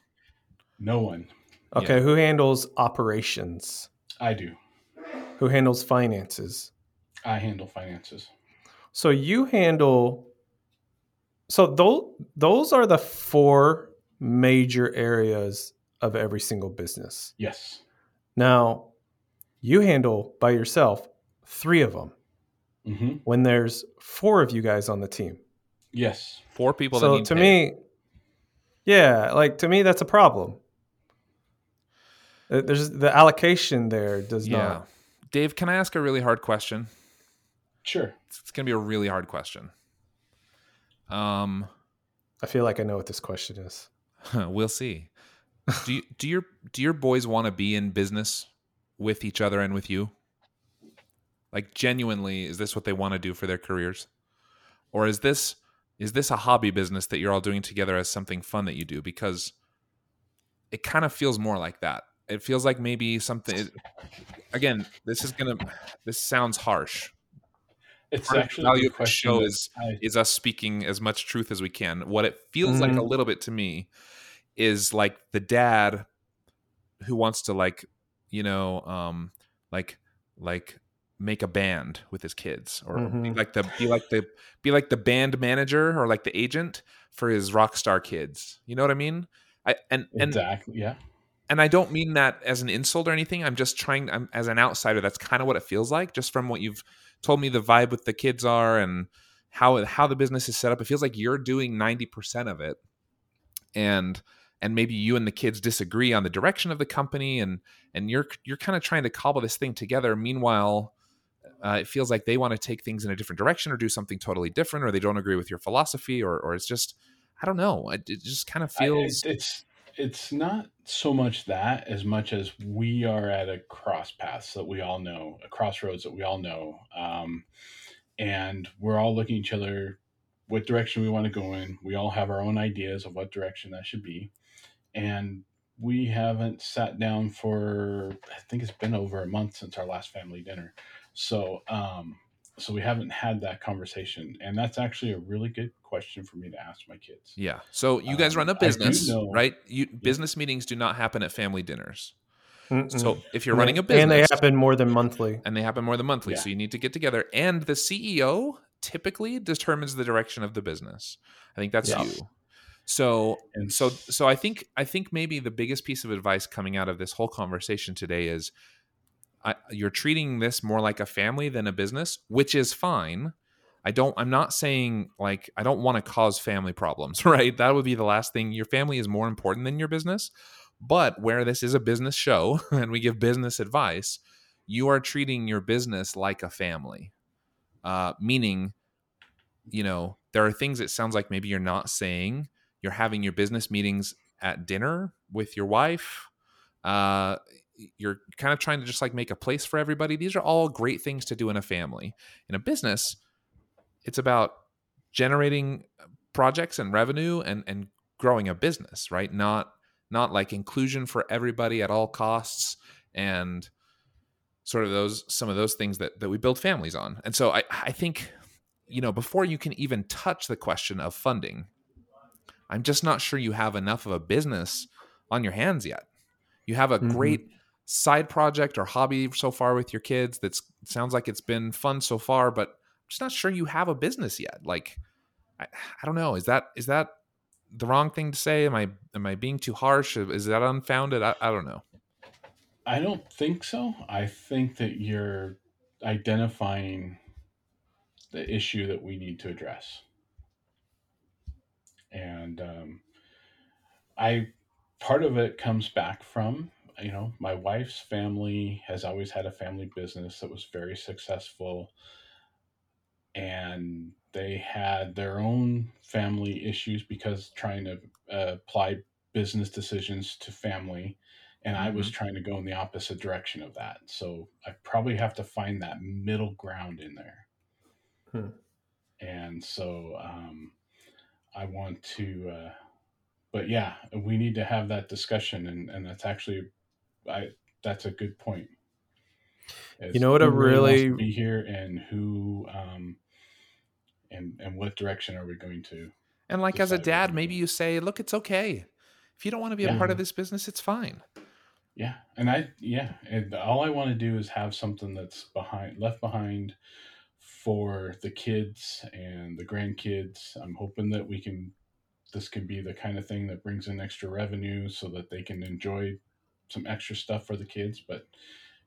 No one. Okay Yeah. who handles operations? I do. Who handles finances? I handle finances. So you handle so those those are the four major areas of every single business. yes Now, you handle by yourself three of them hmm when there's four of you guys on the team. yes four people that so need to paid. me, yeah, like to me that's a problem. Uh, There's the allocation there does yeah not. dave can i ask a really hard question sure it's, it's gonna be a really hard question um I feel like I know what this question is. we'll see. Do you do your do your boys want to be in business with each other and with you? Like genuinely, is this what they want to do for their careers? Or is this is this a hobby business that you're all doing together as something fun that you do because it kind of feels more like that. It feels like maybe something again, this is going to this sounds harsh. It's Part of the actually value a of the question show that is I- is us speaking as much truth as we can. What it feels like a Mhm. little bit to me is like the dad who wants to like, you know, um, like like make a band with his kids or be Mhm. like the be like the be like the band manager or like the agent for his rock star kids. You know what I mean? I and and exactly yeah and I don't mean that as an insult or anything. I'm just trying. I'm, as an outsider, that's kind of what it feels like, just from what you've told me. The vibe with the kids are and how how the business is set up. It feels like you're doing ninety percent of it, and and maybe you and the kids disagree on the direction of the company, and and you're you're kind of trying to cobble this thing together. Meanwhile. Uh, it feels like they want to take things in a different direction or do something totally different, or they don't agree with your philosophy, or or it's just I don't know. It, it just kind of feels it- it's it's not so much that as much as we are at a cross paths that we all know a crossroads that we all know um, and we're all looking at each other what direction we want to go in. We all have our own ideas of what direction that should be. And we haven't sat down for I think it's been over a month since our last family dinner. So um so we haven't had that conversation and that's actually a really good question for me to ask my kids. Yeah. So you guys Um, run a business, know- right? You business meetings do not happen at family dinners. Mm-mm. So if you're running a business and they happen more than monthly. and they happen more than monthly. Yeah. So you need to get together. And the CEO typically determines the direction of the business. I think that's Yeah. you. So And so so I think I think maybe the biggest piece of advice coming out of this whole conversation today is I, you're treating this more like a family than a business, which is fine. I don't I'm not saying like I don't want to cause family problems, right? That would be the last thing. Your family is more important than your business. But where this is a business show and we give business advice, you are treating your business like a family. Uh, meaning, you know, there are things it sounds like maybe you're not saying. You're having your business meetings at dinner with your wife. Uh, you're kind of trying to just like make a place for everybody. These are all great things to do in a family. In a business, it's about generating projects and revenue and and growing a business, right? Not not like inclusion for everybody at all costs and sort of those some of those things that that we build families on. And so I I think you know before you can even touch the question of funding, I'm just not sure you have enough of a business on your hands yet. You have a Mhm. great side project or hobby so far with your kids that sounds like it's been fun so far, but I'm just not sure you have a business yet. Like I, I don't know. Is that is that the wrong thing to say? Am I am I being too harsh? Is that unfounded? I, I don't know. I don't think so. I think that you're identifying the issue that we need to address. And um, I, part of it comes back from, you know, my wife's family has always had a family business that was very successful. And they had their own family issues because trying to uh, apply business decisions to family and I was trying to go in the opposite direction of that. So I probably have to find that middle ground in there. Hmm. And so um, I want to, uh, but yeah, we need to have that discussion, and and that's actually, I that's a good point. You know what a really- to be here, and who, um, and and what direction are we going to? And like as a dad, maybe you say, "Look, it's okay. If you don't want to be a part of this business, it's fine." Yeah, and I yeah, and all I want to do is have something that's behind left behind for the kids and the grandkids. I'm hoping that we can this can be the kind of thing that brings in extra revenue so that they can enjoy some extra stuff for the kids, but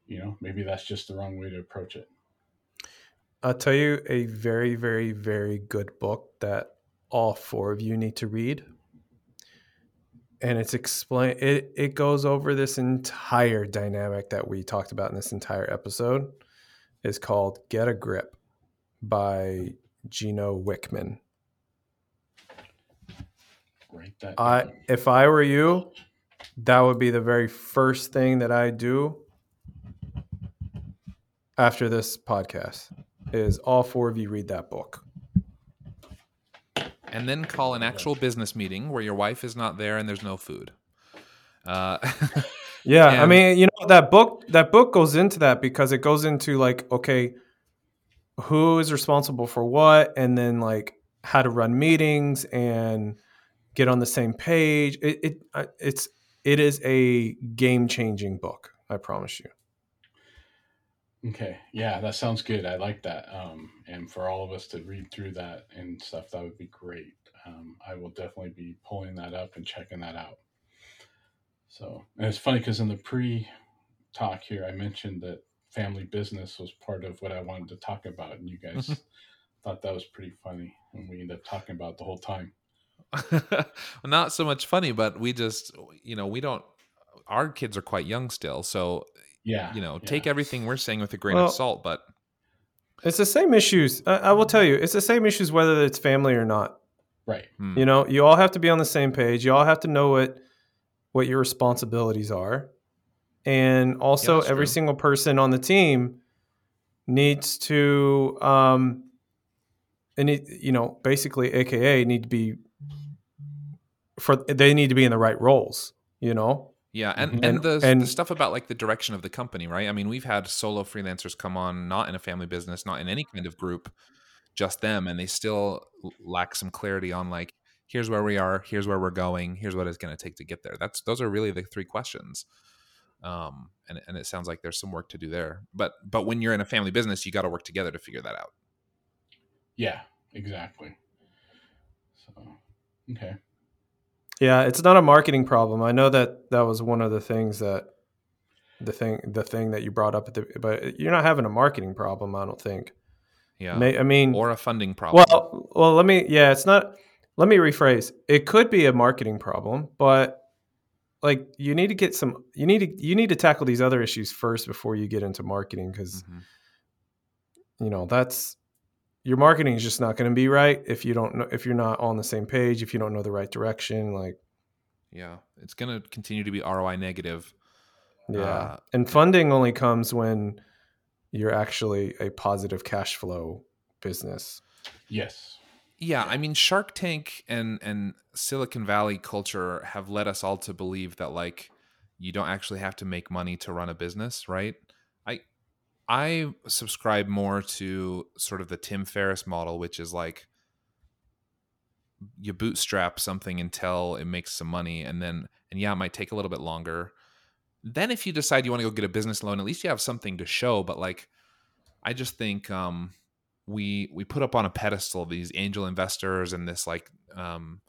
you know, maybe that's just the wrong way to approach it. I'll tell you a very, very, very good book that all four of you need to read. And it's explain it it goes over this entire dynamic that we talked about in this entire episode. It's called Get a Grip by Gino Wickman. Write that I if I were you, that would be the very first thing that I do after this podcast is all four of you read that book. And then call an actual business meeting where your wife is not there and there's no food. Uh, Yeah, I mean, you know that book that book goes into that because it goes into like okay, who is responsible for what and then like how to run meetings and get on the same page. It, it it's it is a game-changing book, I promise you. Okay. Yeah, that sounds good. I like that. Um, and for all of us to read through that and stuff, that would be great. Um, I will definitely be pulling that up and checking that out. So, and it's funny because in the pre talk here, I mentioned that family business was part of what I wanted to talk about, and you guys thought that was pretty funny, and we ended up talking about it the whole time. not so much funny, but we just, you know, we don't. Our kids are quite young still, so Yeah. you know, yeah. take everything we're saying with a grain Well- of salt. But It's the same issues. I, I will tell you, it's the same issues whether it's family or not. right. hmm, You know, you all have to be on the same page. You all have to know what what your responsibilities are. And also that's every true. single person on the team needs to um and it, you know, basically, AKA need to be for they need to be in the right roles. You know, Yeah, and and, And- the, and- the stuff about like the direction of the company, right? I mean, we've had solo freelancers come on, not in a family business, not in any kind of group, just them, and they still lack some clarity on like, here's where we are, here's where we're going, here's what it's going to take to get there. That's those are really the three questions. Um, and and it sounds like there's some work to do there. But but when you're in a family business, you got to work together to figure that out. Yeah, exactly. So, okay. Yeah, it's not a marketing problem. I know that that was one of the things that the thing the thing that you brought up at the but you're not having a marketing problem, I don't think. Yeah, May, I mean, or a funding problem. well, well, let me yeah, it's not let me rephrase. It could be a marketing problem, but like you need to get some you need to you need to tackle these other issues first before you get into marketing cuz Mhm. you know, that's your marketing is just not going to be right if you don't know if you're not on the same page, if you don't know the right direction, like yeah, it's going to continue to be ROI negative. Yeah. Uh, and funding only comes when you're actually a positive cash flow business. Yes. Yeah, I mean Shark Tank and and Silicon Valley culture have led us all to believe that like you don't actually have to make money to run a business, right? I I subscribe more to sort of the Tim Ferriss model, which is like you bootstrap something until it makes some money and then and yeah, it might take a little bit longer. Then if you decide you want to go get a business loan, at least you have something to show, but like I just think um we we put up on a pedestal these angel investors and this like um,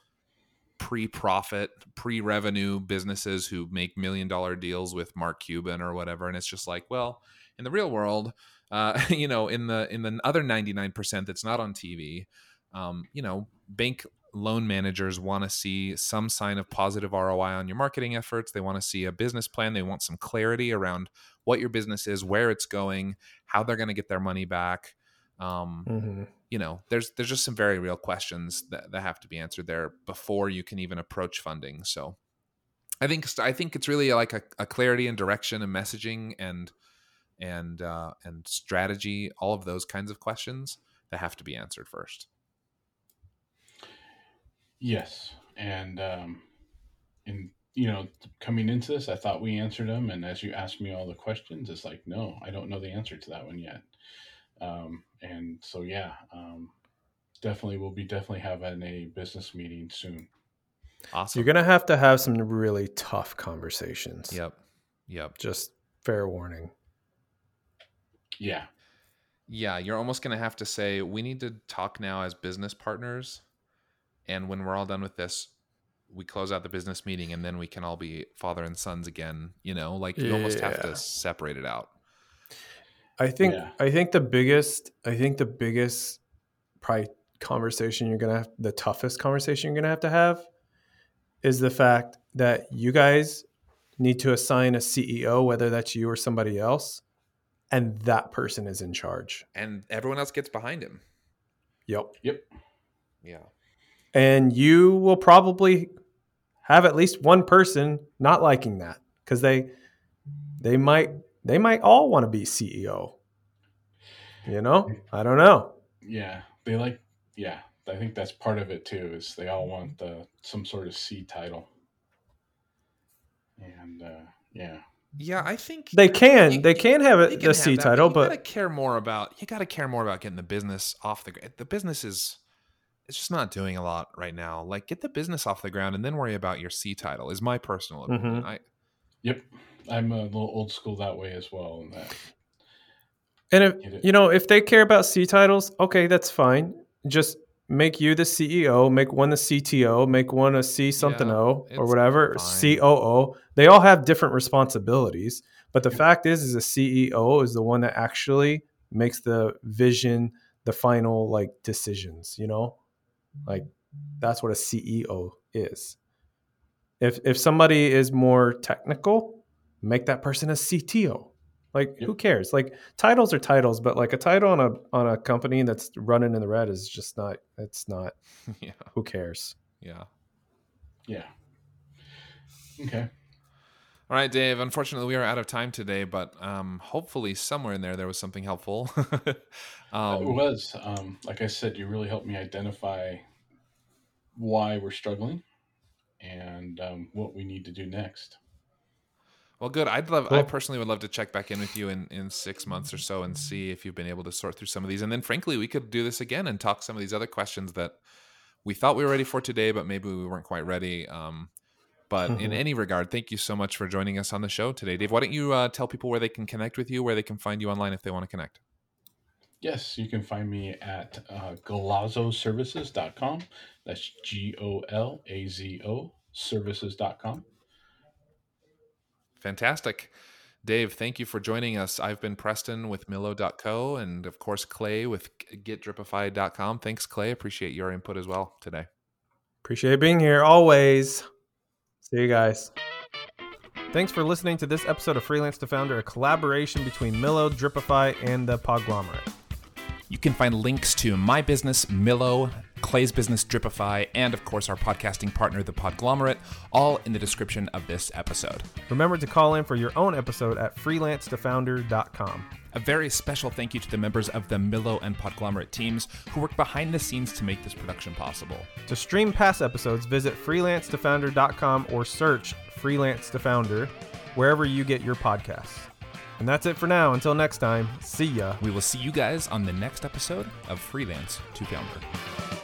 pre-profit pre-revenue businesses who make million dollar deals with mark cuban or whatever. And it's just like well in the real world uh, you know in the in the other 99% that's not on tv um, you know bank loan managers want to see some sign of positive roi on your marketing efforts. They want to see a business plan. They want some clarity around what your business is where it's going how they're going to get their money back um, Mm-hmm. you know there's there's just some very real questions that, that have to be answered there before you can even approach funding so i think i think it's really like a, a clarity and direction and messaging and and uh, and strategy all of those kinds of questions that have to be answered first Yes. And, um, and, you know, coming into this, I thought we answered them. And as you asked me all the questions, it's like, no, I don't know the answer to that one yet. Um, and so, yeah, um, definitely, we'll be definitely having a business meeting soon. awesome You're going to have to have some really tough conversations. yep yep Just fair warning. Yeah. yeah you're almost going to have to say we need to talk now as business partners and when we're all done with this we close out the business meeting and then we can all be father and sons again you know like you almost have to separate it out I think Yeah. I think the biggest I think the biggest probably conversation you're gonna have the toughest conversation you're gonna have to have is the fact that you guys need to assign a CEO, whether that's you or somebody else, and that person is in charge. and everyone else gets behind him Yep. Yep. yeah And you will probably have at least one person not liking that because they they might they might all want to be CEO. You know? I don't know. Yeah. They like, yeah. I think that's part of it too, is they all want the, some sort of C title. And, uh, yeah. yeah i think They can. You- they can have you it, can the have C that, title, you but gotta care more about you gotta care more about getting the business off the ground the business is it's just not doing a lot right now like get the business off the ground and then worry about your c title is my personal opinion Mhm. i Yep. I'm a little old school that way as well. And that, and if you know if they care about C titles, okay, that's fine. Just make you the CEO, make one the CTO, make one a C something Yeah, O or whatever, fine. COO. They all have different responsibilities, but the fact is, is a CEO is the one that actually makes the vision, the final like decisions. You know, like that's what a CEO is. If if somebody is more technical, make that person a CTO. Like Yep. who cares? Like titles are titles, but like a title on a on a company that's running in the red is just not. It's not. yeah Who cares? yeah yeah. Okay. All right, Dave. Unfortunately, we are out of time today, but um, hopefully, somewhere in there, there was something helpful. Uh, it um, was um, like I said, you really helped me identify why we're struggling and um, what we need to do next. Well, good. I'd love. I personally would love to check back in with you in in six months or so and see if you've been able to sort through some of these. And then, frankly, we could do this again and talk some of these other questions that we thought we were ready for today, but maybe we weren't quite ready. Um, but in Mhm. any regard, thank you so much for joining us on the show today, Dave. Why don't you uh, tell people where they can connect with you, where they can find you online if they want to connect? Yes, you can find me at uh, golazoservices.com. That's G O L A Z O services.com. Fantastic. Dave, thank you for joining us. I've been Preston with Millo.co and, of course, Clay with GetDripify.com. Thanks, Clay. Appreciate your input as well today. Appreciate being here always. See you guys. Thanks for listening to this episode of Freelance to Founder, a collaboration between Millo, Dripify, and the Podglomerate. You can find links to my business, Millo, Clay's business, Dripify, and, of course, our podcasting partner, The Podglomerate, all in the description of this episode. Remember to call in for your own episode at freelancetofounder.com. A very special thank you to the members of the Millo and Podglomerate teams who work behind the scenes to make this production possible. To stream past episodes, visit freelancetofounder.com or search Freelance to Founder wherever you get your podcasts. And that's it for now. Until next time, see ya. We will see you guys on the next episode of Freelance to Founder.